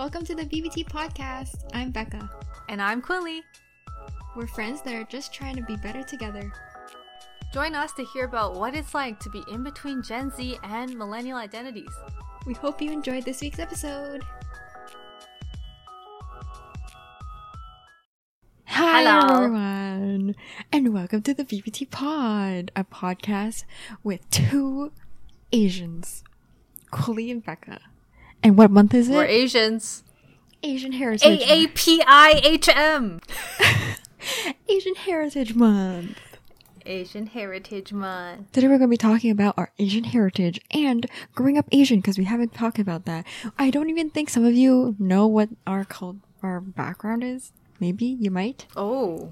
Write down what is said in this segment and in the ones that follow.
Welcome to the BBT podcast. I'm Becca. And I'm Quilly. We're friends that are just trying to be better together. Join us to hear about what it's like to be in between Gen Z and millennial identities. We hope you enjoyed this week's episode. Hi Hello. everyone, and welcome to the BBT Pod, a podcast with two Asians, Quilly and Becca. And what month is it? We're Asians. Asian Heritage A A P I H M. Asian Heritage Month. Asian Heritage Month. Today we're going to be talking about our Asian heritage and growing up Asian because we haven't talked about that. I don't even think some of you know what our cult our background is. Maybe you might. Oh,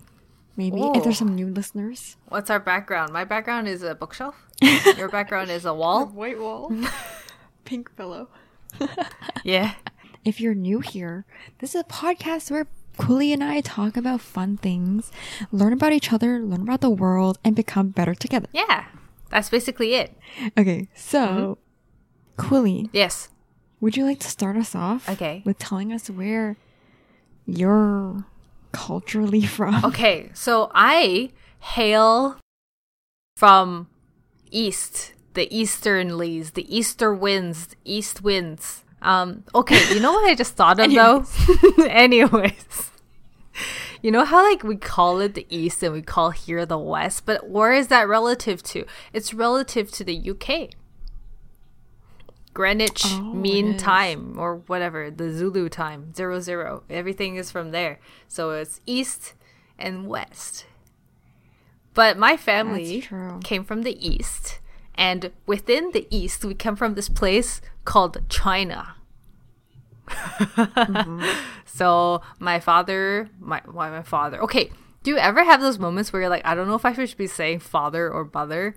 Maybe Oh. if there's some new listeners. what's our background? My background is a bookshelf. Your background is a wall. White wall. Pink pillow. Yeah. If you're new here, this is a podcast where Quilly and I talk about fun things, learn about each other, learn about the world, and become better together. Yeah. That's basically it. Okay, so mm-hmm. Quilly, Yes. would you like to start us off? Okay. With telling us where you're culturally from? Okay, so I hail from east, the easternlies, the easter winds, east winds. Um, okay, you know what I just thought of though? Anyways. You know how like we call it the east and we call here the west, but where is that relative to? It's relative to the UK. Greenwich Oh, Mean. Time or whatever, the Zulu time, zero zero. Everything is from there. So it's east and west. But my family came from the east, and within the east, we come from this place called China. So my father, my why my father? Okay, do you ever have those moments where you're like, I don't know if I should be saying father or mother,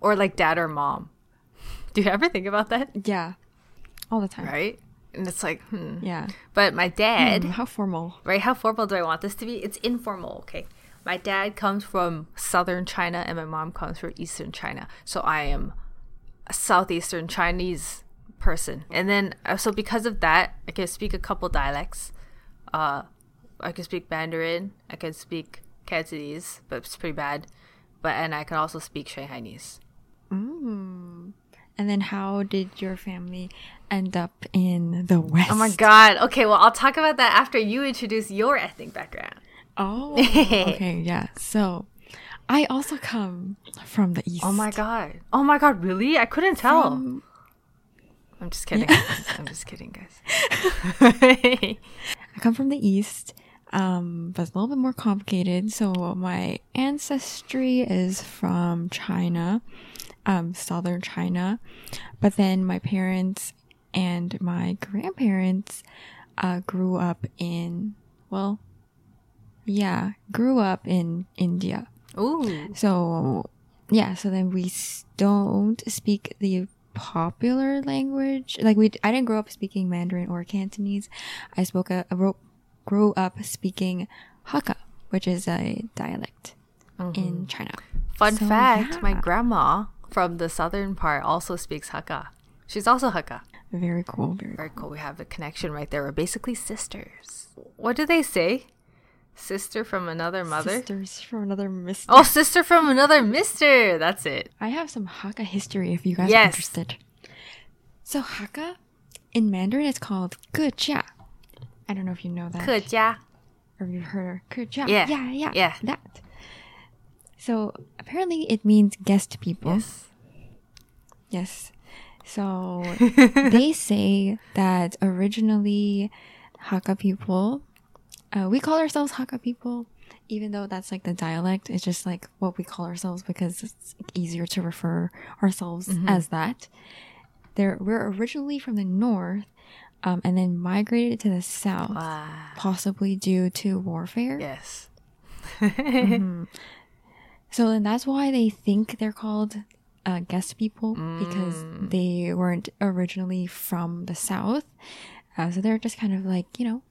or like dad or mom? Do you ever think about that? Yeah, all the time. Right? And it's like, hmm. Yeah. But my dad, Hmm, how formal. right? How formal do I want this to be? It's informal, okay? My dad comes from southern China and my mom comes from eastern China. So I am a southeastern Chinese person. And then, uh, so because of that, I can speak a couple dialects. Uh, I can speak Mandarin, I can speak Cantonese, but it's pretty bad. But, and I can also speak Shanghainese. Mm. And then how did your family end up in the West? Oh my god. Okay, well, I'll talk about that after you introduce your ethnic background. Oh. okay, yeah. So, I also come from the East. Oh my god. Oh my god, really? I couldn't tell. From- I'm just kidding. I'm just kidding, guys. I come from the East, um, but it's a little bit more complicated. So my ancestry is from China, um, southern China, but then my parents and my grandparents uh, grew up in, well, yeah, grew up in India. Ooh. So yeah, so then we don't speak the popular language. Like we, I didn't grow up speaking Mandarin or Cantonese. I spoke a, wrote, grew up speaking Hakka, which is a dialect in mm-hmm. China. Fun So, fact, my grandma from the southern part also speaks Hakka. She's also Hakka. Very cool. Very, Very cool. We have a connection right there. We're basically sisters. What do they say? Sister from another mother. Sisters from another mister. Oh, sister from another mister. That's it. I have some Hakka history if you guys yes. are interested. So Hakka in Mandarin is called Kujia. I don't know if you know that. Kujia. Or you've heard Kujia. Yeah. yeah, yeah, yeah. That. So apparently it means guest people. Yes. Yes. So they say that originally Hakka people uh, we call ourselves Hakka people, even though that's like the dialect. It's just like what we call ourselves because it's easier to refer ourselves as that. They're, we're originally from the north um, and then migrated to the south, Wow. possibly due to warfare. Yes. So then that's why they think they're called uh, guest people because they weren't originally from the south. Uh, so they're just kind of like, you know,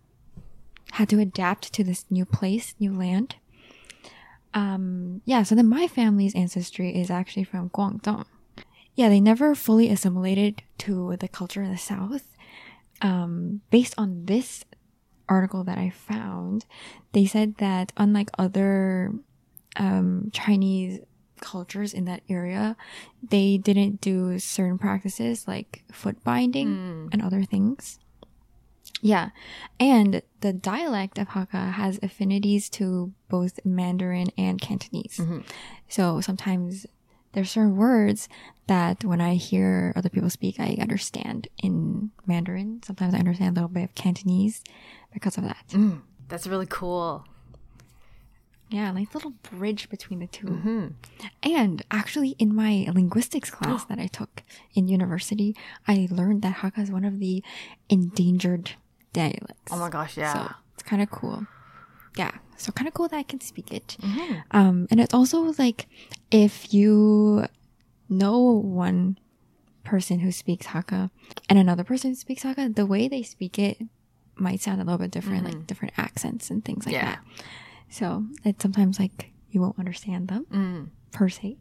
had to adapt to this new place, new land. Um, yeah, so then my family's ancestry is actually from Guangdong. Yeah, they never fully assimilated to the culture in the south. um, based on this article that I found, they said that unlike other um, Chinese cultures in that area, they didn't do certain practices like foot binding and other things. Yeah. And the dialect of Hakka has affinities to both Mandarin and Cantonese. Mm-hmm. So sometimes there's certain words that when I hear other people speak, I understand in Mandarin. Sometimes I understand a little bit of Cantonese because of that. Mm. That's really cool. Yeah, like little bridge between the 2 mm-hmm. And actually, in my linguistics class that I took in university, I learned that Hakka is one of the endangered dialects. Oh my gosh, yeah. So it's kind of cool. Yeah. So kind of cool that I can speak it. Mm-hmm. Um, and it's also like if you know one person who speaks Hakka and another person who speaks Hakka, the way they speak it might sound a little bit different, like mm-hmm. different accents and things like Yeah. that. So it's sometimes like you won't understand them mm. per se.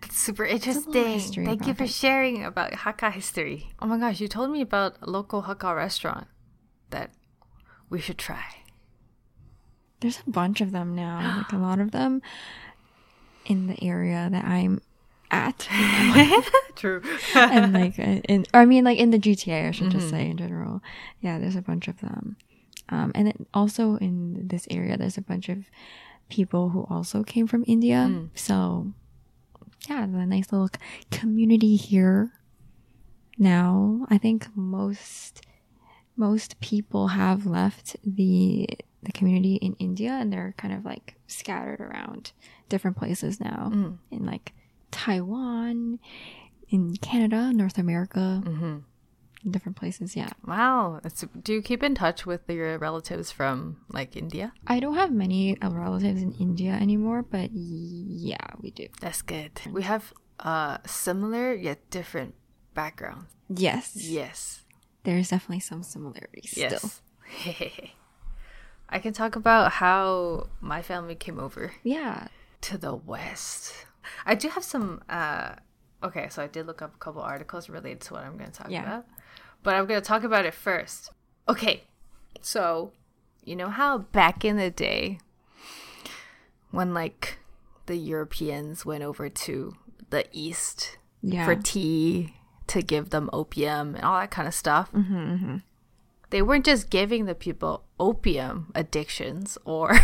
That's super interesting. Thank you for it. sharing about Hakka history. Oh my gosh, you told me about a local Hakka restaurant that we should try. There's a bunch of them now, like a lot of them in the area that I'm at. True. and like uh, in or I mean like in the GTA I should just say in general. Yeah, there's a bunch of them. Um and it, also in this area there's a bunch of people who also came from India. So yeah, the nice little community here. Now, I think most most people have left the the community in India and they're kind of like scattered around different places now in like Taiwan, in Canada, North America, in different places. Yeah, Wow. That's, do you keep in touch with your relatives from like India? I don't have many uh, relatives in India anymore, but yeah, we do. That's good. We have uh similar yet different backgrounds. Yes, Yes. There's definitely some similarities still. Yes. I can talk about how my family came over Yeah, to the West. I do have some. Uh, okay, so I did look up a couple articles related to what I'm going to talk Yeah. about, but I'm going to talk about it first. Okay, so you know how back in the day, when like the Europeans went over to the East yeah, for tea to give them opium and all that kind of stuff. Mm-hmm, mm-hmm. They weren't just giving the people opium addictions or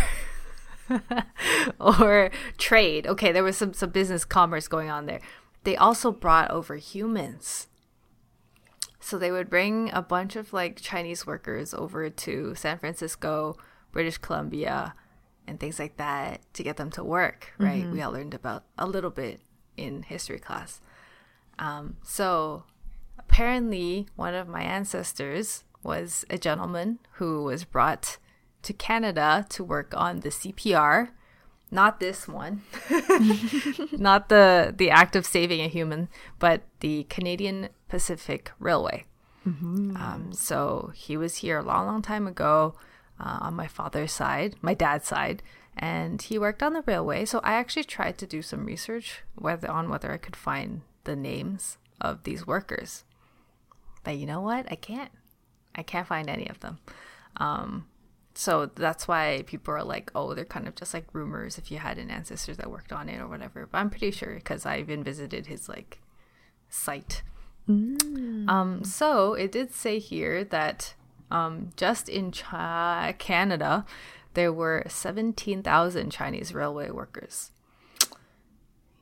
or trade. Okay, there was some some business commerce going on there. They also brought over humans. So they would bring a bunch of like Chinese workers over to San Francisco, British Columbia, and things like that to get them to work, right? Mm-hmm. We all learned about a little bit in history class. Um, so apparently, one of my ancestors was a gentleman who was brought to Canada to work on the CPR. Not this one, not the the act of saving a human, but the Canadian Pacific Railway. Um, so he was here a long, long time ago uh, on my father's side, my dad's side, and he worked on the railway. So I actually tried to do some research whether on whether I could find the names of these workers. But you know what? I can't. I can't find any of them. Um, so that's why people are like, oh, they're kind of just like rumors if you had an ancestor that worked on it or whatever. But I'm pretty sure because I even visited his like site. Um, so it did say here that um, just in Chi- Canada, there were 17,000 Chinese railway workers.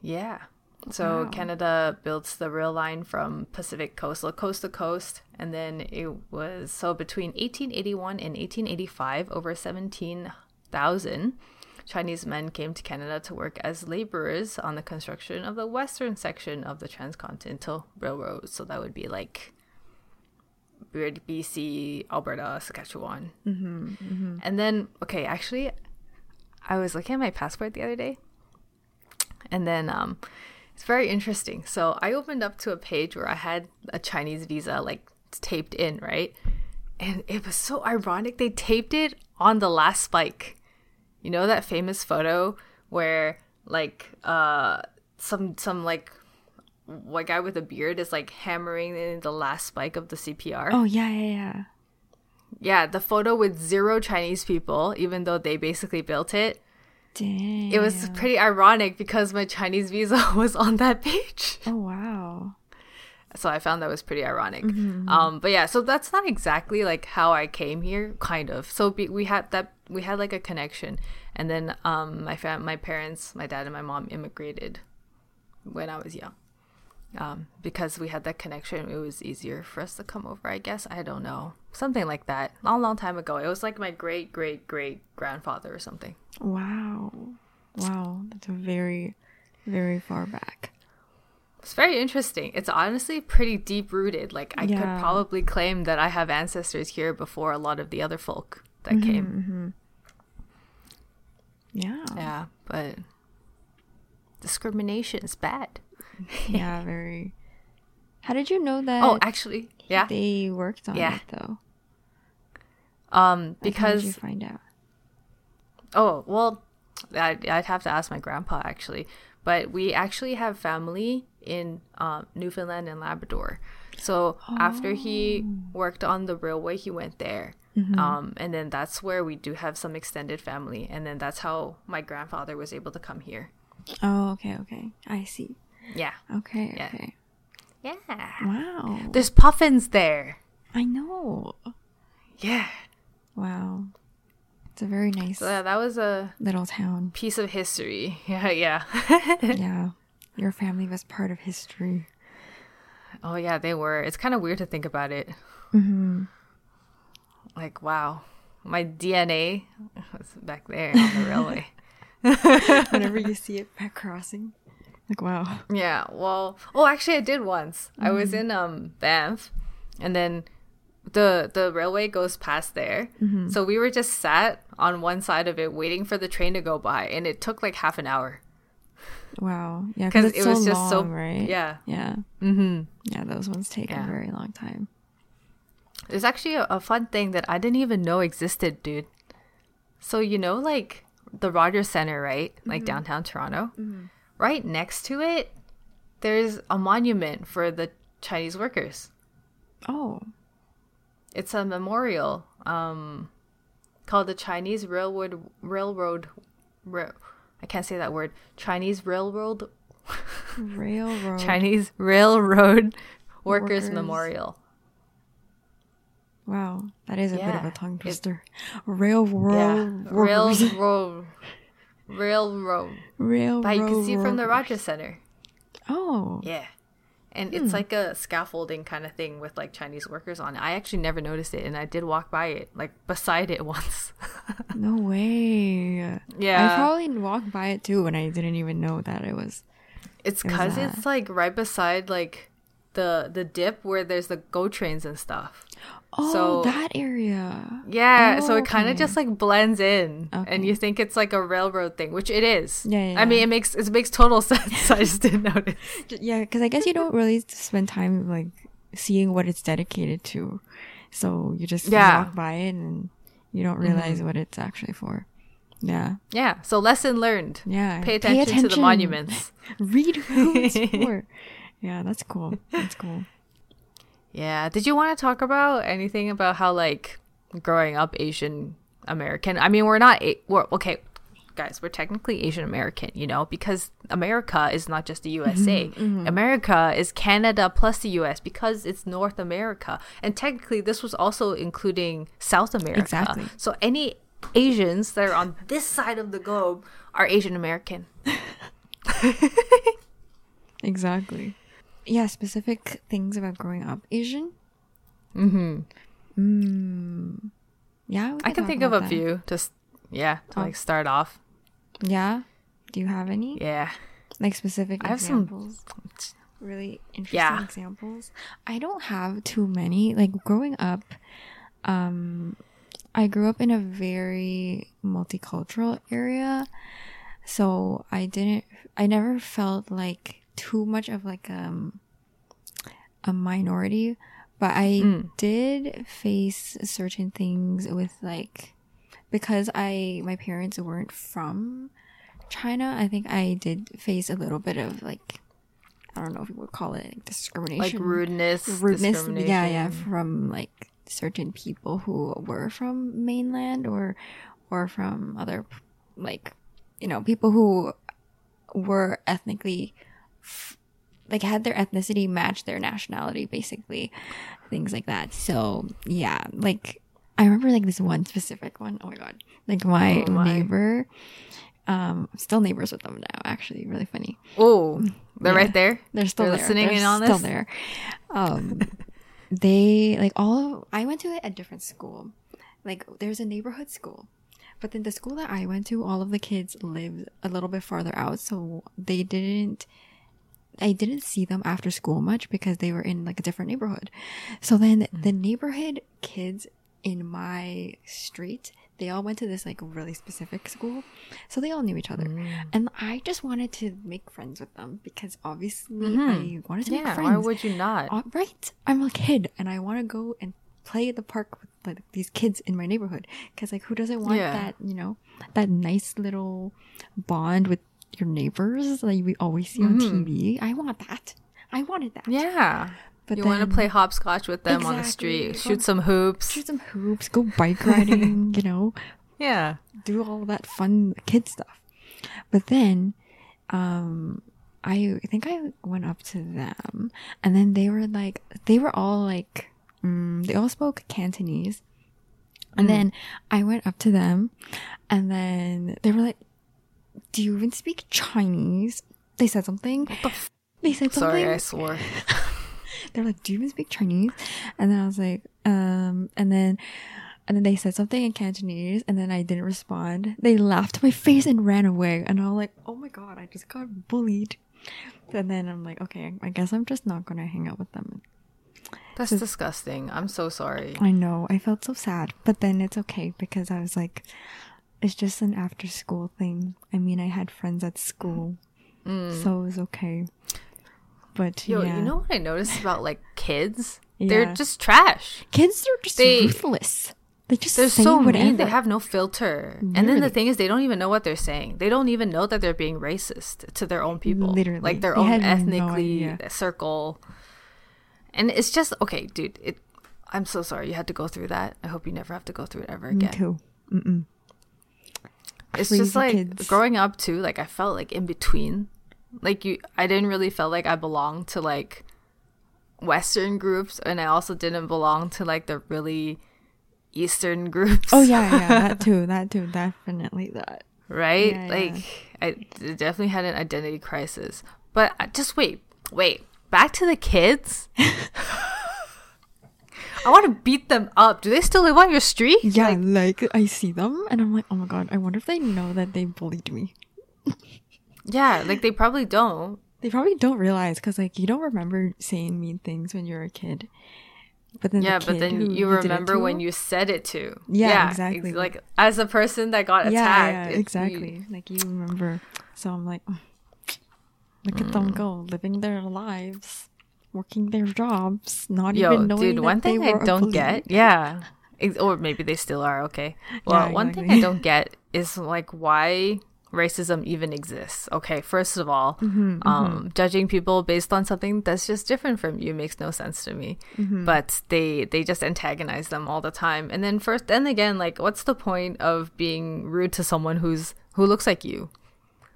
Yeah. So Wow. Canada built the rail line from Pacific coast, so coast to coast, and then it was so between 1881 and 1885, over 17,000 Chinese men came to Canada to work as laborers on the construction of the western section of the Transcontinental Railroad. So that would be like BC, Alberta, Saskatchewan. Mm-hmm, And then, okay, actually, I was looking at my passport the other day, and then um, it's very interesting. So I opened up to a page where I had a Chinese visa like taped in, right? And it was so ironic. They taped it on the last spike. You know that famous photo where like uh some some like white guy with a beard is like hammering in the last spike of the CPR. Oh yeah, yeah, yeah. Yeah, the photo with zero Chinese people, even though they basically built it. Damn. It was pretty ironic because my Chinese visa was on that page. Oh wow. So I found that was pretty ironic. Um, but yeah, so that's not exactly like how I came here, kind of. So be, we had that we had like a connection, and then um, my fam- my parents, my dad and my mom immigrated when I was young. Um, because we had that connection, it was easier for us to come over. I guess I don't know, something like that. Long, long time ago. It was like my great great great grandfather or something. Wow. Wow. That's very, very far back. It's very interesting. It's honestly pretty deep rooted. Like I Yeah. could probably claim that I have ancestors here before a lot of the other folk that came. Yeah. Yeah, but discrimination is bad. Yeah, very. How did you know that Oh, actually, yeah. they worked on Yeah. it though? Um, because how did you find out? Oh well, I'd, I'd have to ask my grandpa actually. But we actually have family in um, Newfoundland and Labrador. So after he worked on the railway, he went there. Um, and then that's where we do have some extended family. And then that's how my grandfather was able to come here. Oh, okay, okay. I see. Yeah. Okay, Yeah. okay. Yeah. Wow. There's puffins there. I know. Yeah. Wow. It's a very nice So yeah, that was a little town. piece of history. Yeah, yeah. yeah. Your family was part of history. oh yeah, they were. It's kind of weird to think about it. Mm-hmm. Like, wow, my DNA was back there on the railway. Whenever you see it back crossing. Like, wow. Yeah, well, oh, actually, I did once. I was in um Banff, and then the the railway goes past there. Mm-hmm. So we were just sat on one side of it, waiting for the train to go by, and it took like half an hour Wow. Yeah, because it was just so right? Yeah, Yeah. mm-hmm. Yeah, those ones take Yeah. a very long time. There's actually a, a fun thing that I didn't even know existed, dude. So you know, like the Rogers Center, right? Like mm-hmm. downtown Toronto. Mm-hmm. Right next to it, there's a monument for the Chinese workers. Oh. It's a memorial um, called the Chinese Railroad Railroad. Ra- I can't say that word. Chinese Railroad Railroad. Chinese Railroad Workers, Workers. Memorial. Wow. That is a bit of a tongue It- twister. Yeah, Railroad. railroad, railroad. Railroad. But you can see from the. Rogers Center. Oh. Yeah. And it's hmm. like a scaffolding kind of thing with like Chinese workers on it. I actually never noticed it and I did walk by it, like beside it once. No way. yeah. I probably walked by it too and I didn't even know that it was. it's cuz that. it's like right beside like the the dip where there's the GO trains and stuff. Oh, So- that area. Yeah, Oh, so it kind of just like blends in Okay. and you think it's like a railroad thing, which it is. Yeah, yeah, I mean, it makes it makes total sense. I just didn't notice. Yeah, because I guess you don't really spend time like seeing what it's dedicated to, so you just Yeah. Mm-hmm. walk by it and you don't realize what it's actually for. Yeah, Yeah, so lesson learned. yeah. Pay attention, to the monuments. Read who it's for. Yeah, that's cool. That's cool. Yeah. Did you want to talk about anything about how like growing up Asian American? I mean, we're not a- we're okay, guys. We're technically Asian American, you know, because America is not just the USA. Mm-hmm. Mm-hmm. America is Canada plus the US because it's North America, and technically this was also including South America. Exactly. So any Asians that are on this side of the globe are Asian American. Exactly. Yeah, specific things about growing up Asian. Mm-hmm. Mm. Yeah, I can think of a that. few. Just yeah, to Oh. like start off. Yeah. Do you have any Yeah. like specific I have some- Really interesting Yeah. examples. I don't have too many. Like growing up, um, I grew up in a very multicultural area, so I didn't. I never felt like too much of like um a minority, but I Mm. did face certain things with like because I my parents weren't from China. I think I did face a little bit of like I don't know if you would call it like discrimination, like rudeness, rudeness. Yeah, yeah, from like certain people who were from mainland or or from other like you know people who were ethnically like had their ethnicity match their nationality basically things like that so yeah like i remember like this one specific one oh my god like my, Oh my. neighbor um still neighbors with them now actually really funny Oh, they're Yeah. right there. they're still They're there. listening They're in on still there. Um, they like all. I went to a different school. Like there's a neighborhood school, but then the school that I went to, all of the kids lived a little bit farther out, so they didn't. I didn't see them after school much because they were in like a different neighborhood. So then mm-hmm. the neighborhood kids in my street, they all went to this like really specific school. So they all knew each other. Mm. And I just wanted to make friends with them because obviously I mm-hmm. wanted to make friends. why would you not? Uh, right. I'm a kid and I want to go and play at the park with like these kids in my neighborhood because like who doesn't want Yeah. that you know that nice little bond with your neighbors like we always see on TV. I want that. I wanted that. Mm-hmm. Yeah. But you want to play hopscotch with them on the street, shoot some hoops. Shoot some hoops, go bike riding, you know, Yeah. do all that fun kid stuff. But then, um, I think I went up to them, and then they were like, they were all like, mm, they all spoke Cantonese. And then I went up to them, and then they were like, "Do you even speak Chinese?" They said something. They said something. Sorry, I swore. They're like, "Do you even speak Chinese?" And then I was like, "Um," and then, and then they said something in Cantonese, and then I didn't respond. They laughed my face and ran away, and I was like, "Oh my god, I just got bullied." And then I'm like, "Okay, I guess I'm just not gonna hang out with them." That's disgusting. I'm so sorry. I know, I felt so sad, but then it's okay because I was like, "It's just an after-school thing." I mean, I had friends at school, so it was okay. But Mm. Yo, yeah, you know what I noticed about like kids? They're just trash. kids are just They- ruthless. They just They're say so whatever. mean. They have no filter. And then the thing is, they don't even know what they're saying. They don't even know that they're being racist to their own people. Literally. Like their They own had no ethnically circle. And it's just, okay, dude, it, I'm so sorry you had to go through that. I hope you never have to go through it ever Me again. too. Mm-mm. It's just like kids. growing up too like i felt like in between like you i didn't really feel like i belonged to like western groups and i also didn't belong to like the really eastern groups Oh yeah, yeah, that too, that too, definitely that. right Yeah, like yeah. i definitely had an identity crisis but uh, just wait wait back to the kids i want to beat them up do they still live on your street Yeah, like, I see them and I'm like, oh my god, I wonder if they know that they bullied me. yeah like they probably don't They probably don't realize because like you don't remember saying mean things when you're a kid. But then the Yeah, but then you remember when you said it to. Yeah, ex- exactly. Like as a person that got yeah, attacked. yeah, exactly. Like you remember. So I'm like, "Mm, look at them Mm. go, living their lives, working their jobs, not Yo, even knowing that. dude, one thing I don't get, yeah, or maybe they still are. Okay, well, Yeah, one thing exactly. I don't get is like why racism even exists. Okay, first of all, Mm-hmm, um, judging people based on something that's just different from you makes no sense to me. Mm-hmm. But they they just antagonize them all the time. And then first, then again, like, what's the point of being rude to someone who's who looks like you?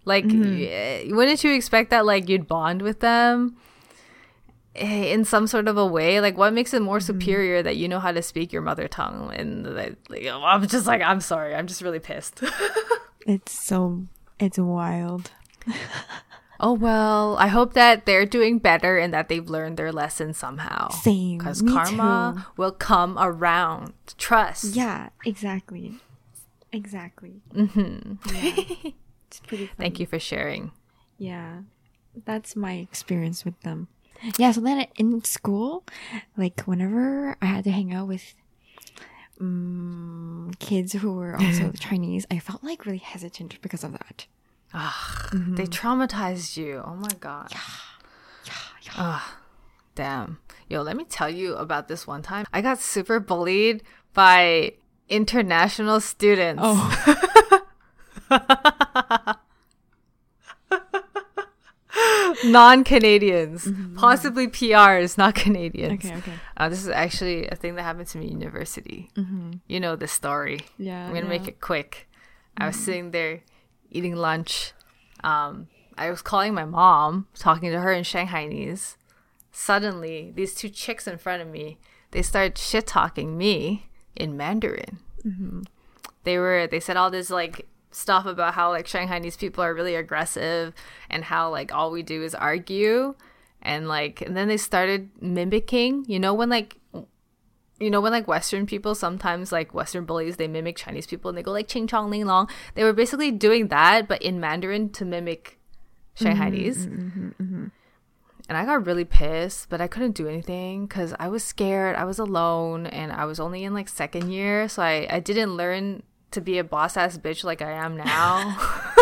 Like, Mm-hmm. y- wouldn't you expect that like you'd bond with them? Eh, in some sort of a way like what makes it more Mm-hmm. superior that you know how to speak your mother tongue and like, i'm just like i'm sorry i'm just really pissed It's so it's wild. oh well i hope that they're doing better and that they've learned their lesson somehow Same. because karma too. will come around trust Yeah, exactly. Exactly. Mm-hmm. it's pretty funny. thank you for sharing Yeah. That's my experience with them. Yeah, so then in school, like whenever I had to hang out with um, kids who were also Chinese, I felt like really hesitant because of that. they traumatized you. Oh my god. Ah, damn. Yo let me tell you about this one time. I got super bullied by international students. Oh, non Canadians, possibly PRs, not Canadians. Okay, okay. Uh, this is actually a thing that happened to me in university. You know the story. Yeah. I'm gonna make it quick. I was sitting there eating lunch. Um, I was calling my mom, talking to her in Shanghainese. Suddenly, these two chicks in front of me, they started shit talking me in Mandarin. They were they said all this like stuff about how like Shanghainese people are really aggressive and how like all we do is argue. And like and then they started mimicking. You know when like you know when like western people sometimes like western bullies they mimic chinese people and they go like ching chong ling long. They were basically doing that but in mandarin to mimic shanghainese. Mm-hmm, mm-hmm, mm-hmm, and i got really pissed but i couldn't do anything because i was scared. I was alone and i was only in like second year so i, I didn't learn to be a boss ass bitch like i am now.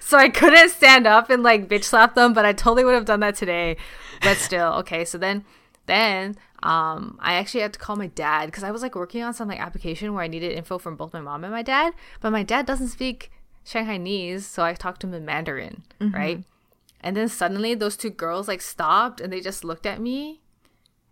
So i couldn't stand up and like bitch slap them but i totally would have done that today. But still okay so then then um i actually had to call my dad because i was like working on some like application where i needed info from both my mom and my dad but my dad doesn't speak shanghainese so i talked to him in mandarin right? And then suddenly those two girls like stopped and they just looked at me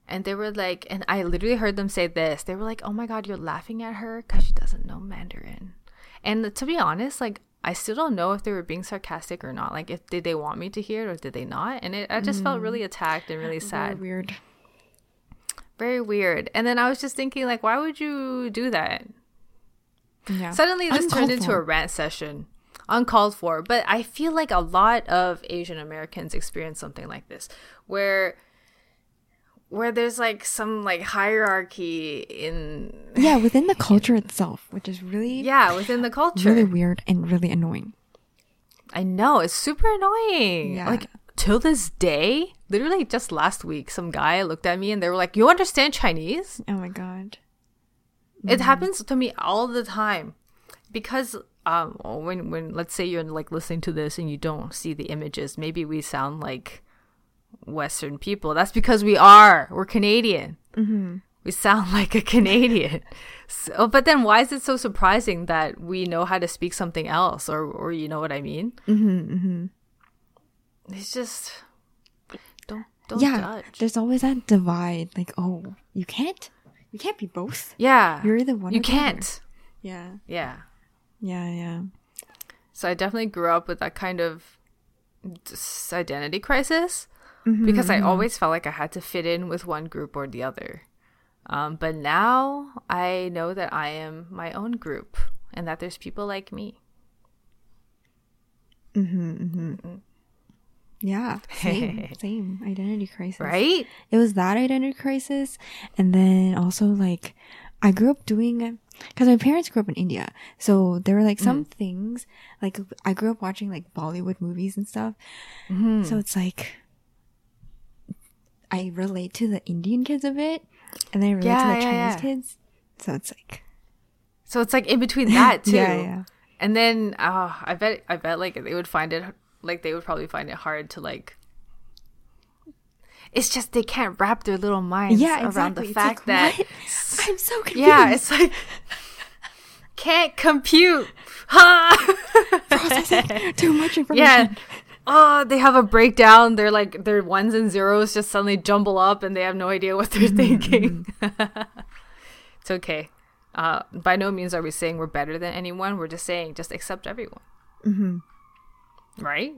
and they were like and i literally heard them say this they were like oh my god you're laughing at her because she doesn't know mandarin and to be honest like i still don't know if they were being sarcastic or not like if did they want me to hear it or did they not and it, i just felt really mm. attacked and really sad Very weird. very weird. And then I was just thinking, like, why would you do that? Yeah. Suddenly, this Uncalled turned into for. a rant session, uncalled for. But I feel like a lot of Asian Americans experience something like this, where where there's like some like hierarchy in yeah, within the culture itself, which is really yeah within the culture. really weird and really annoying. I know it's super annoying. Yeah. Like till this day, literally just last week, some guy looked at me and they were like, "You understand Chinese?" Oh my god. It happens to me all the time because um when when let's say you're like listening to this and you don't see the images, maybe we sound like Western people. That's because we are. We're Canadian. Mm-hmm. We sound like a Canadian. So, but then why is it so surprising that we know how to speak something else, or or you know what I mean? Mm-hmm. It's just don't don't yeah, judge. there's always that divide. Like, oh, you can't, you can't be both. Yeah, You're either one. you or the other. can't. Yeah, Yeah. yeah, yeah. So I definitely grew up with that kind of identity crisis because I mm-hmm. always felt like I had to fit in with one group or the other. Um, but now I know that I am my own group and that there's people like me. Mm-hmm, mm-hmm. Yeah, same, same identity crisis. Right? It was that identity crisis, and then also like I grew up doing because my parents grew up in India, so there were like some things like I grew up watching like Bollywood movies and stuff. So it's like I relate to the Indian kids a bit, and then I relate Yeah, to the yeah, Chinese yeah. kids. So it's like So it's like in between that too. yeah, yeah. And then uh, I bet I bet like they would find it like they would probably find it hard to like it's just they can't wrap their little minds Yeah, around the It's fact like, that what? I'm so confused. Yeah, it's like can't compute. Ha! processing too much information. yeah. Oh, they have a breakdown. They're like their ones and zeros just suddenly jumble up, and they have no idea what they're thinking. it's okay. Uh, by no means are we saying we're better than anyone. We're just saying just accept everyone. Mm-hmm. Right?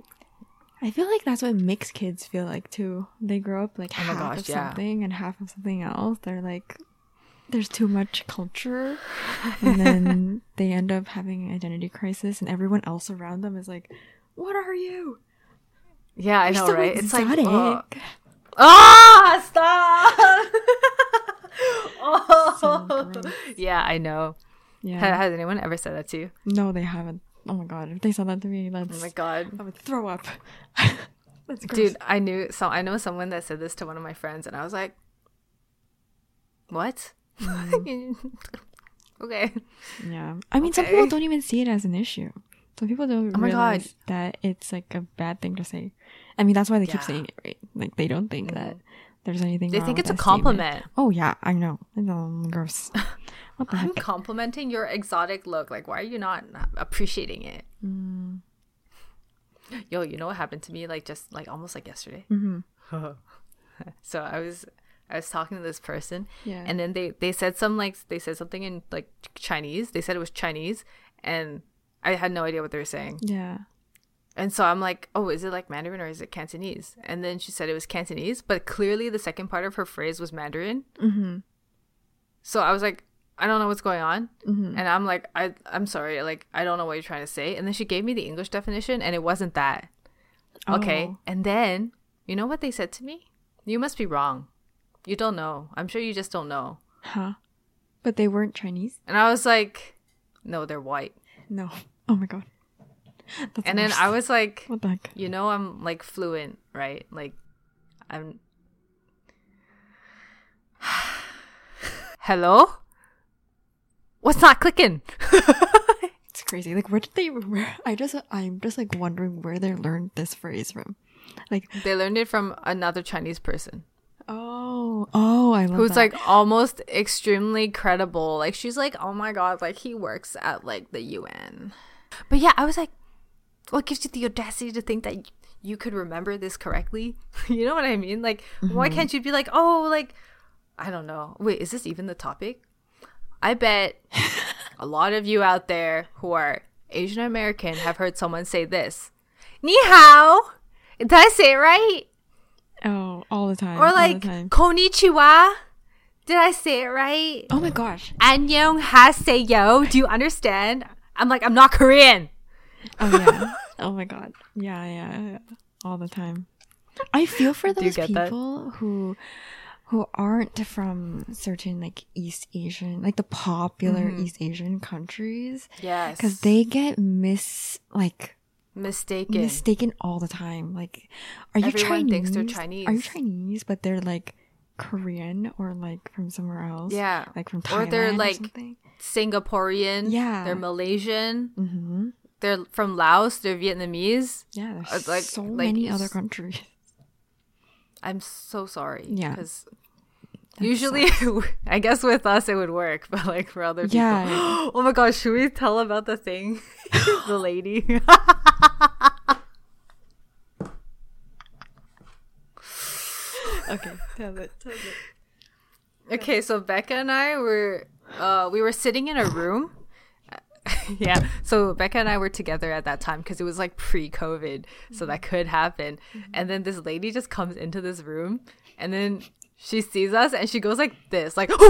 I feel like that's what mixed kids feel like too. They grow up like Oh half gosh, of yeah. something and half of something else. They're like, there's too much culture, and then they end up having an identity crisis, and everyone else around them is like, "What are you?" Yeah, I know, so right? It's like oh. Ah, stop! oh, gross. yeah, I know. yeah. Ha- Has anyone ever said that to you? no, they haven't. Oh my god, if they said that to me, that's Oh my god. I would throw up. that's gross. Dude, I knew so I know someone that said this to one of my friends and I was like What? okay. Yeah. I mean, some people don't even see it as an issue. Some people don't Oh my God. realize that it's like a bad thing to say. I mean, that's why they keep Yeah. Mm-hmm. saying it, right? Like they don't think that there's anything. They think it's a that statement. compliment. Oh yeah, I know. I know. Gross. What the I'm heck? complimenting your exotic look. Like why are you not appreciating it? Yo, you know what happened to me like just like almost like yesterday? Mm-hmm. so I was I was talking to this person Yeah. and then they they said some like they said something in like Chinese. They said it was Chinese and I had no idea what they were saying. yeah. And so I'm like, "Oh, is it like Mandarin or is it Cantonese?" And then she said it was Cantonese, but clearly the second part of her phrase was Mandarin. Mm-hmm. So I was like, I don't know what's going on. Mm-hmm. And I'm like, I I'm sorry, like I don't know what you're trying to say. And then she gave me the English definition and it wasn't that. Okay. Oh. And then, you know what they said to me? You must be wrong. You don't know. I'm sure you just don't know. Huh. But they weren't Chinese? And I was like, no, they're white. No. Oh my god. That's And then. I was like, What the heck? you know, I'm like fluent, right? Like, I'm. Hello? What's not clicking? It's crazy. Like, where did they? Where I just, I'm just like wondering where they learned this phrase from. Like, they learned it from another Chinese person. oh, oh, I love who's that. like almost extremely credible. Like she's like, oh my god, like he works at like the UN. But yeah, I was like, what gives you the audacity to think that you could remember this correctly? you know what I mean? Like, why mm-hmm. can't you be like, oh, like, I don't know. Wait, is this even the topic? I bet a lot of you out there who are Asian American have heard someone say this. Ni hao. Did I say it right? oh, all the time, Or like time. konnichiwa. Did I say it right? oh my gosh. Annyeong haseyo. Do you understand? I'm like, I'm not Korean. Oh yeah. oh my god. Yeah, yeah, yeah. All the time. I feel for those get that? people who who aren't from certain like East Asian, like the popular Mm-hmm. East Asian countries, Yes. because they get mis like mistaken. mistaken all the time. Like, are you Everyone Chinese? thinks they're Are you Chinese. Chinese? But they're like Korean or like from somewhere else. Yeah. like from Or they're, or like, something. Singaporean. Yeah. They're Malaysian. Mm-hmm. They're from Laos. They're Vietnamese. Yeah, there's like- so like many other countries. I'm so sorry. Yeah. Because usually, I guess with us it would work, but like for other people. Yeah. oh my gosh, should we tell about the thing? the lady. Okay, tell it. Tell it. Okay, so Becca and I were uh we were sitting in a room. yeah, so Becca and I were together at that time because it was like pre-COVID, so that mm-hmm. could happen. Mm-hmm. And then this lady just comes into this room, and then she sees us and she goes like this, like.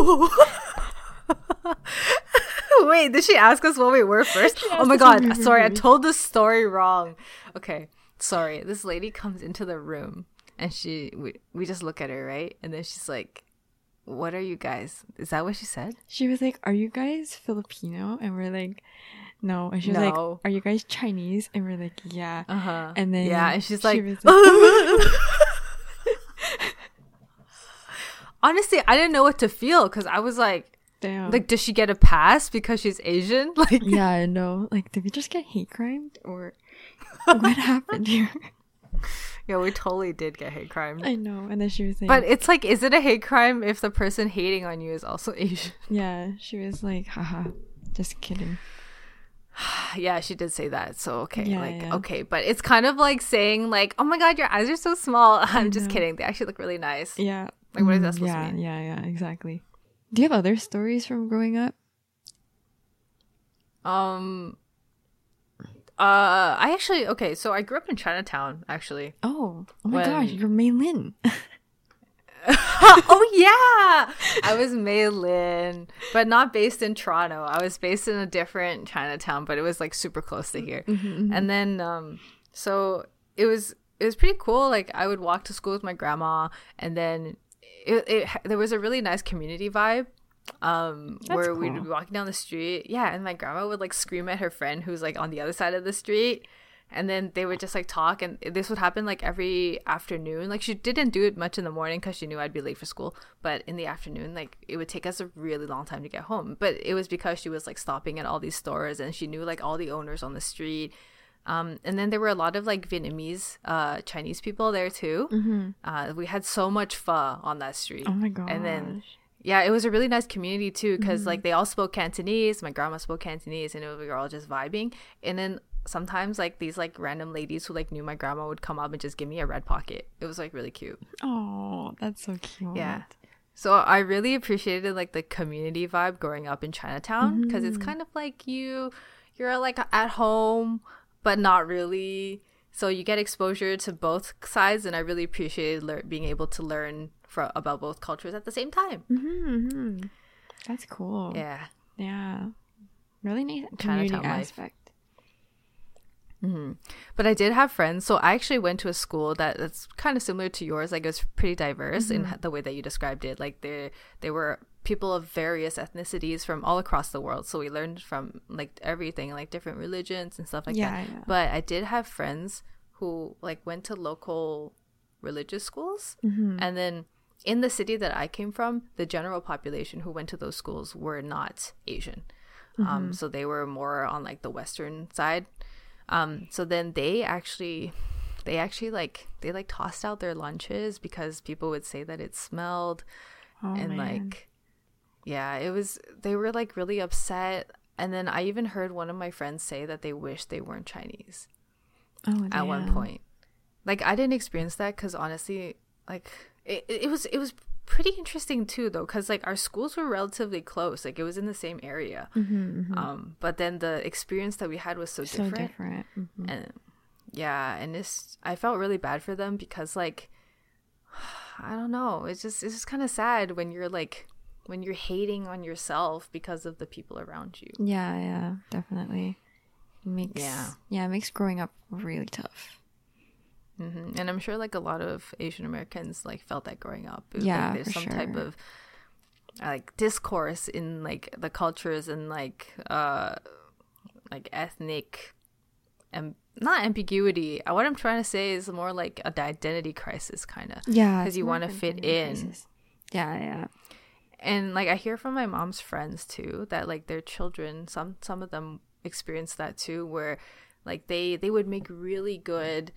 Wait, did she ask us what we were first? Oh my us what we god, sorry, I told the story wrong. Okay, sorry. This lady comes into the room and she we, we just look at her, right? And then she's like, "What are you guys?" Is that what she said? She was like, "Are you guys Filipino?" And we're like, "No." And she was No. like, "Are you guys Chinese?" And we're like, "Yeah." Uh-huh. And then yeah, and she's she like, like, honestly, I didn't know what to feel because I was like, "Damn." like, does she get a pass because she's Asian? Like, yeah, I know. Like, did we just get hate crime or what happened here? Yeah, we totally did get hate crime. I know. And then she was saying, But it's like, is it a hate crime if the person hating on you is also Asian? yeah, she was like, "Haha, just kidding." yeah, she did say that. So okay, Yeah, like yeah. okay, but it's kind of like saying like, "Oh my god, your eyes are so small." I'm just kidding. They actually look really nice. Yeah. Like, what is that Mm, supposed to mean? Yeah, yeah, exactly. Do you have other stories from growing up? Um. Uh, I actually okay. So I grew up in Chinatown. Actually. Oh, oh my When- gosh, you're Mei Lin. oh yeah, I was Mei Lin, but not based in Toronto. I was based in a different Chinatown, but it was like super close to here. And then, um, so it was it was pretty cool. Like I would walk to school with my grandma, and then it, it there was a really nice community vibe. Um, That's where we'd be walking down the street, yeah, and my grandma would like scream at her friend who's like on the other side of the street, and then they would just like talk and this would happen like every afternoon. Like she didn't do it much in the morning because she knew i'd be late for school but in the afternoon like it would take us a really long time to get home. But it was because she was like stopping at all these stores and she knew like all the owners on the street. Um, and then there were a lot of like vietnamese uh, chinese people there too. Uh, we had so much pho on that street. Oh my gosh. and then yeah, it was a really nice community too because like mm-hmm. they all spoke Cantonese. My grandma spoke Cantonese, and it, we were all just vibing. And then sometimes like these like random ladies who like knew my grandma would come up and just give me a red pocket. It was like really cute. Oh, that's so cute. Yeah. So I really appreciated like the community vibe growing up in Chinatown because it's mm-hmm. kind of like you you're like at home but not really. So you get exposure to both sides and I really appreciated lear- being able to learn fro- about both cultures at the same time. Mm-hmm. That's cool. Yeah. Yeah. Really nice community Chinatown aspect. But I did have friends. So I actually went to a school that that's kind of similar to yours. Like it was pretty diverse in the way that you described it. Like there, they were people of various ethnicities from all across the world. So we learned from like everything, like different religions and stuff like Yeah, that. yeah. But I did have friends who like went to local religious schools Mm-hmm. and then in the city that I came from, the general population who went to those schools were not Asian. Mm-hmm. Um, so they were more on like the western side. Um, so then they actually they actually like they like tossed out their lunches because people would say that it smelled Oh, and man. like yeah, it was they were like really upset and then I even heard one of my friends say that they wish they weren't Chinese oh, at one point. Like I didn't experience that cuz honestly like it, it was it was pretty interesting too though cuz like our schools were relatively close. Like it was in the same area. Mm-hmm, Um but then the experience that we had was so, So different different. Mhm. and yeah and this i felt really bad for them because like i don't know it's just it's just kind of sad when you're like when you're hating on yourself because of the people around you Yeah, yeah, definitely. It makes Yeah. yeah, it makes growing up really tough. Hmm and i'm sure like a lot of asian americans like felt that growing up It Yeah, like, there's some type sure. of like discourse in like the cultures and like uh like ethnic and not ambiguity Uh, what i'm trying to say is more like a identity crisis kind of Yeah, because you wanna fit in. crisis. Yeah, yeah. and like i hear from my mom's friends too that like their children some some of them experience that too where like they they would make really good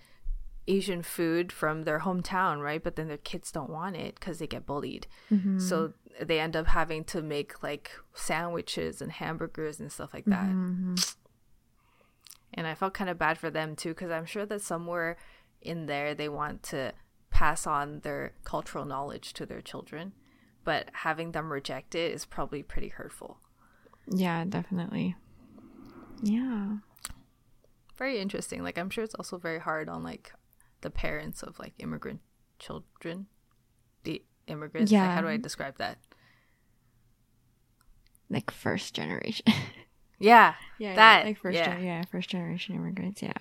asian food from their hometown right? But then their kids don't want it because they get bullied. Mm-hmm. So they end up having to make like sandwiches and hamburgers and stuff like that. Mm-hmm. And i felt kind of bad for them too because i'm sure that somewhere in there they want to pass on their cultural knowledge to their children but having them reject it is probably pretty hurtful. Yeah, definitely. Yeah. very interesting. Like i'm sure it's also very hard on like the parents of like immigrant children the immigrants like, how do i describe that Like first generation. yeah yeah, that like first yeah. gen- yeah, first generation immigrants, yeah.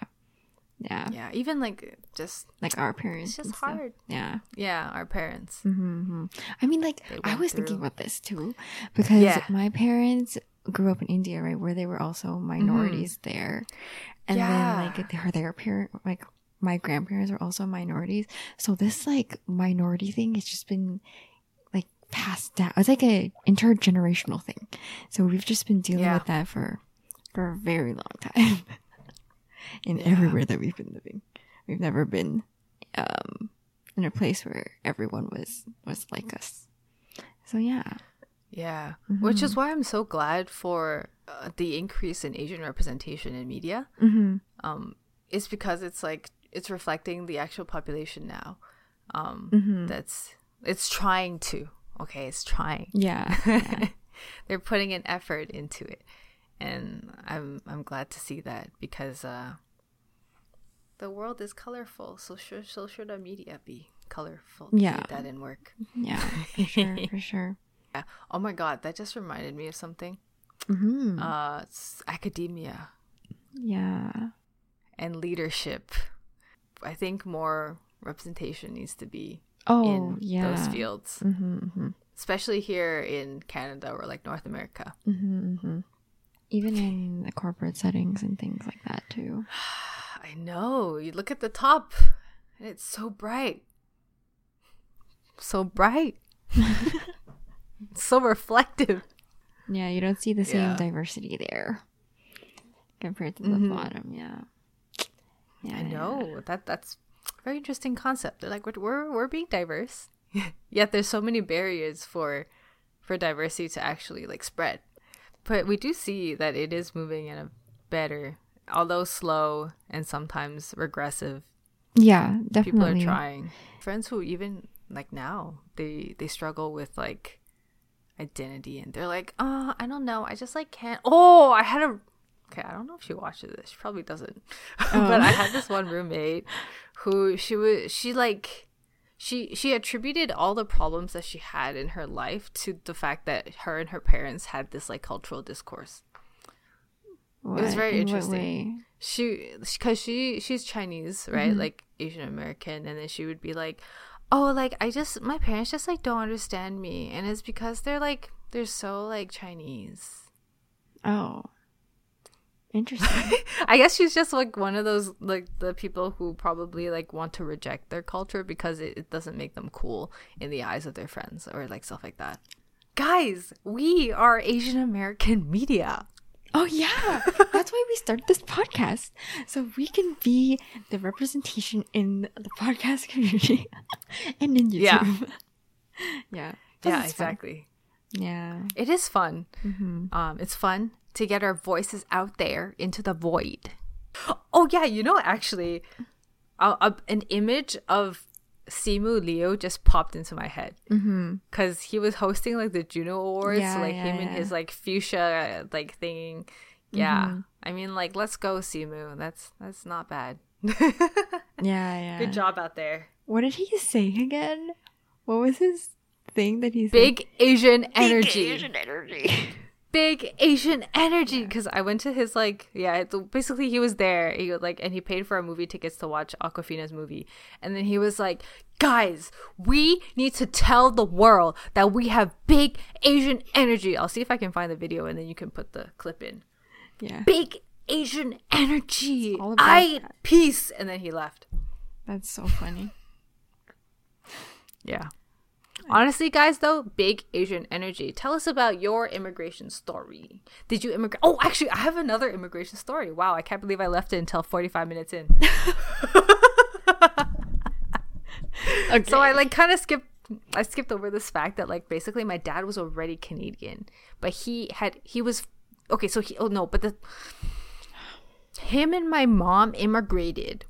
Yeah. yeah even like just Like our parents. it's just and stuff. hard Yeah. yeah our parents hmm I mean, like, I went was thinking about this too because Yeah. my parents grew up in India, right, where they were also minorities there, and Yeah. then like their their parent, like my grandparents are also minorities. So this like minority thing has just been like passed down. It's like a intergenerational thing. So we've just been dealing Yeah. with that for for a very long time, in Yeah. everywhere that we've been living. We've never been um in a place where everyone was was like us. So yeah. Yeah, which is why I'm so glad for uh, the increase in Asian representation in media. Mm-hmm. Um, it's because it's like it's reflecting the actual population now. Um, Mm-hmm. that's it's trying to. Okay, it's trying. Yeah. yeah. They're putting an effort into it, and I'm I'm glad to see that because uh, the world is colorful. So should so should our media be colorful. Yeah. that in work. yeah. For sure. For sure. Yeah. Oh my god, that just reminded me of something. Mm-hmm. Uh, it's academia. Yeah. and leadership. I think more representation needs to be Oh, in yeah. those fields, Mm-hmm, mm-hmm, especially here in Canada or like North America. mm-hmm, mm-hmm. Even in the corporate settings and things like that too. I know. You look at the top, and it's so bright, so bright, so reflective. Yeah, you don't see the same Yeah. diversity there compared to the Mhm. bottom. Yeah. Yeah. I know that that's a very interesting concept. Like we're we're, we're being diverse, yet there's so many barriers for for diversity to actually like spread. But we do see that it is moving in a better although slow and sometimes regressive, Yeah, definitely. people are trying. Friends who even like now they they struggle with like identity and they're like, oh, I don't know, I just like can't. Oh, I had a. Okay, I don't know if she watches this. She probably doesn't. Oh. but I had this one roommate who she was she like she she attributed all the problems that she had in her life to the fact that her and her parents had this like cultural discourse. What? was very In interesting. she because she she's chinese right mm-hmm. like asian american and then she would be like oh like i just my parents just like don't understand me and it's because they're like they're so like chinese Oh, interesting. i guess she's just like one of those like the people who probably like want to reject their culture because it, it doesn't make them cool in the eyes of their friends or like stuff like that guys we are asian american media oh yeah, that's why we started this podcast, so we can be the representation in the podcast community and in YouTube. Yeah. yeah. yeah is fun. exactly Yeah. It is fun. Mm-hmm. Um, it's fun to get our voices out there into the void. Oh yeah, you know actually, uh, uh, an image of Simu Liu just popped into my head because he was hosting like the Juno Awards, Yeah, like yeah, him in yeah. his like fuchsia like thing. Yeah, I mean like let's go Simu. That's that's not bad. Yeah, yeah. Good job out there. What did he say again? What was his thing that he said? Big Asian energy. asian energy. big Asian energy because I went to his like yeah it's, basically he was there he was like and he paid for our movie tickets to watch Awkwafina's movie. And then he was like guys we need to tell the world that we have big Asian energy. I'll see if I can find the video and then you can put the clip in. Yeah. big Asian energy. I that. peace. And then he left. That's so funny. yeah Honestly, guys, though, big Asian energy. Tell us about your immigration story. Did you immigrate? Oh, actually, I have another immigration story. Wow, I can't believe I left it until 45 minutes in. Okay. so I like kind of skipped. I skipped over this fact that like basically my dad was already Canadian, but he had he was okay. So he oh no, but the him and my mom immigrated,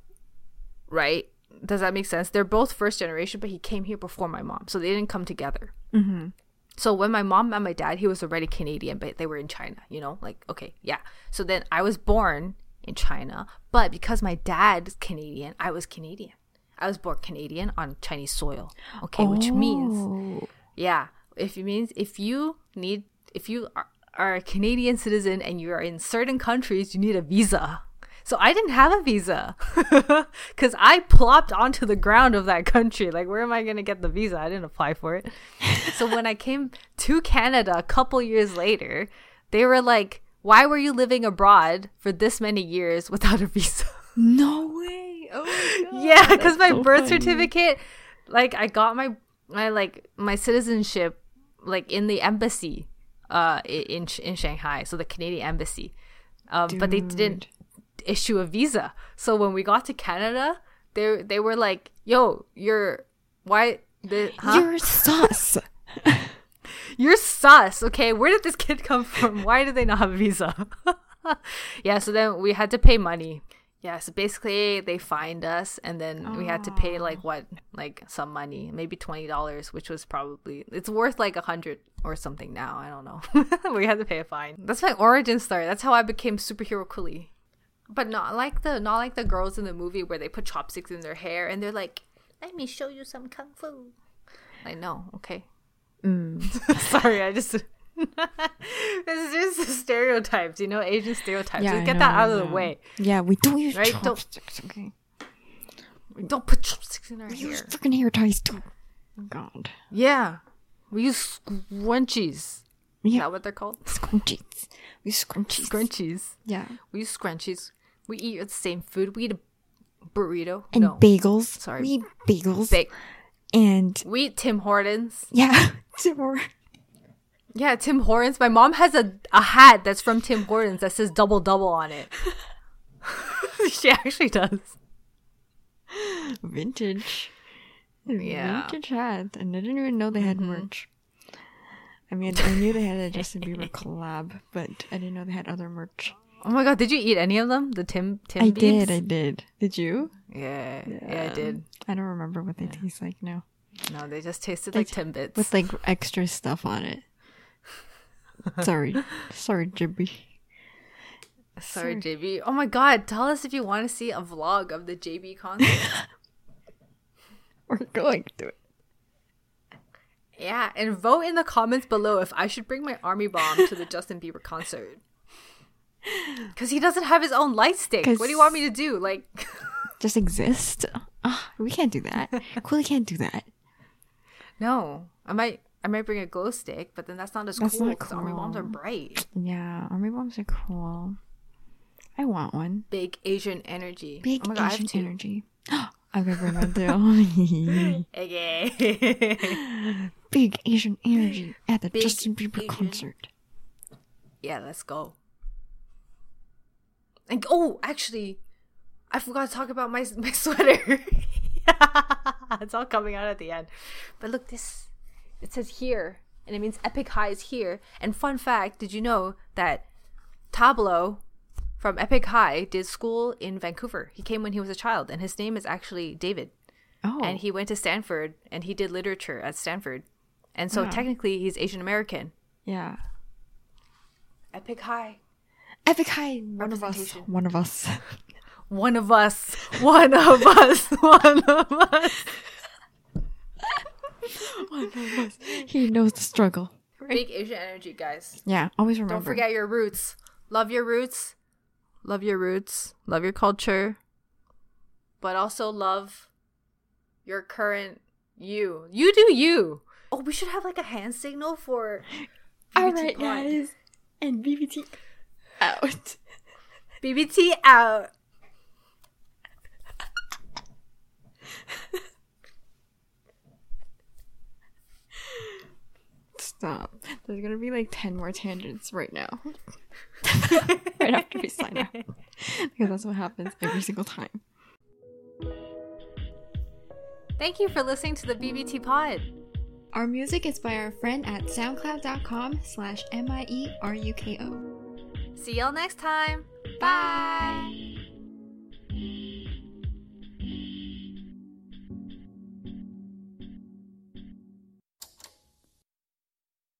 right? Does that make sense? They're both first generation, but he came here before my mom, so they didn't come together. Mm-hmm. So when my mom met my dad, he was already Canadian, but they were in China, you know? Like, okay, yeah. So then I was born in China, but because my dad's Canadian, I was Canadian. I was born Canadian on Chinese soil. Okay, which means Oh. yeah, if it means if you need if you are, are a Canadian citizen and you are in certain countries, you need a visa. So I didn't have a visa because I plopped onto the ground of that country. Like, where am I gonna get the visa? I didn't apply for it. so when I came to Canada a couple years later, they were like, "Why were you living abroad for this many years without a visa?" No way. Oh my god. yeah because my so birth funny. certificate like i got my my like my citizenship like in the embassy uh in in shanghai so the canadian embassy um but they didn't issue a visa so when we got to canada they they were like yo you're why the huh? You're sus. You're sus, okay? Where did this kid come from? Why did they not have a visa? yeah, so then we had to pay money. Yeah, so basically they fined us and then we had to pay like what? Like some money, maybe $20, which was probably it's worth like a 100 or something now. I don't know. we had to pay a fine. That's my origin story. That's how I became superhero Quilly. But not like the not like the girls in the movie where they put chopsticks in their hair and they're like, "Let me show you some kung fu." I know. okay. Mm. Sorry, I just. it's just the stereotypes, you know, Asian stereotypes. Yeah, Let's get know, that out of the way. Yeah, we don't use Right, don't- chopsticks. Okay. Don't put chopsticks in our We hair. use freaking hair ties too. God. Yeah, we use scrunchies. Is Yeah. that what they're called? Scrunchies. We use scrunchies. Scrunchies. Yeah. We use scrunchies. We eat the same food. We eat a burrito. And no, bagels. Sorry. We eat bagels. Ba- and we eat Tim Hortons. yeah. Or- Yeah, Tim Hortons. My mom has a, a hat that's from Tim Hortons that says double double on it. she actually does. vintage. Yeah. Vintage hat. And I didn't even know they had mm-hmm. merch. I mean, I knew they had a Justin Bieber collab, but I didn't know they had other merch. Oh my god, did you eat any of them? The Tim Tim I Biebs? did. I did. Did you? Yeah, yeah, I did. I don't remember what they taste like now. No, they just tasted like Timbits. With like extra stuff on it. Sorry. Sorry, Jibby. Sorry, JB. Oh my god, tell us if you want to see a vlog of the JB concert. We're going to it. yeah, and vote in the comments below if I should bring my army bomb to the Justin Bieber concert. Because he doesn't have his own light stick. What do you want me to do? Like, Just exist? Ah, we can't do that. Quilly can't do that. no. I might, I might bring a glow stick, but then that's not as That's cool because army bombs are bright. Yeah, army bombs are cool. I want one. Big Asian energy. Big oh my God, I Asian two. energy. I've ever read too. Okay. Big Asian energy at the Big Justin Bieber Asian- concert. yeah, let's go. And oh, actually, I forgot to talk about my my sweater. it's all coming out at the end. But look, this it says here, and it means Epic High is here. And fun fact, did you know that Tablo from Epic High did school in Vancouver? He came when he was a child, and his name is actually David. Oh, And he went to Stanford, and he did literature at Stanford. And so Wow. technically, he's Asian American. yeah. Epic High. Epic High. One of us. One of us. One of us. One of us. One of us. One of us. He knows the struggle. Big Asian energy, guys. Yeah, always remember. Don't forget your roots. Love your roots. Love your roots. Love your culture. But also love your current you. You do you. Oh, we should have like a hand signal for. All BBT right, pod. guys. And BBT out. BBT out. Stop. There's gonna be like 10 more tangents right now. right after we sign out. Because that's what happens every single time. Thank you for listening to the BBT pod. Our music is by our friend at soundcloud.com slash M-I-E-R-U-K-O. See y'all next time. Bye!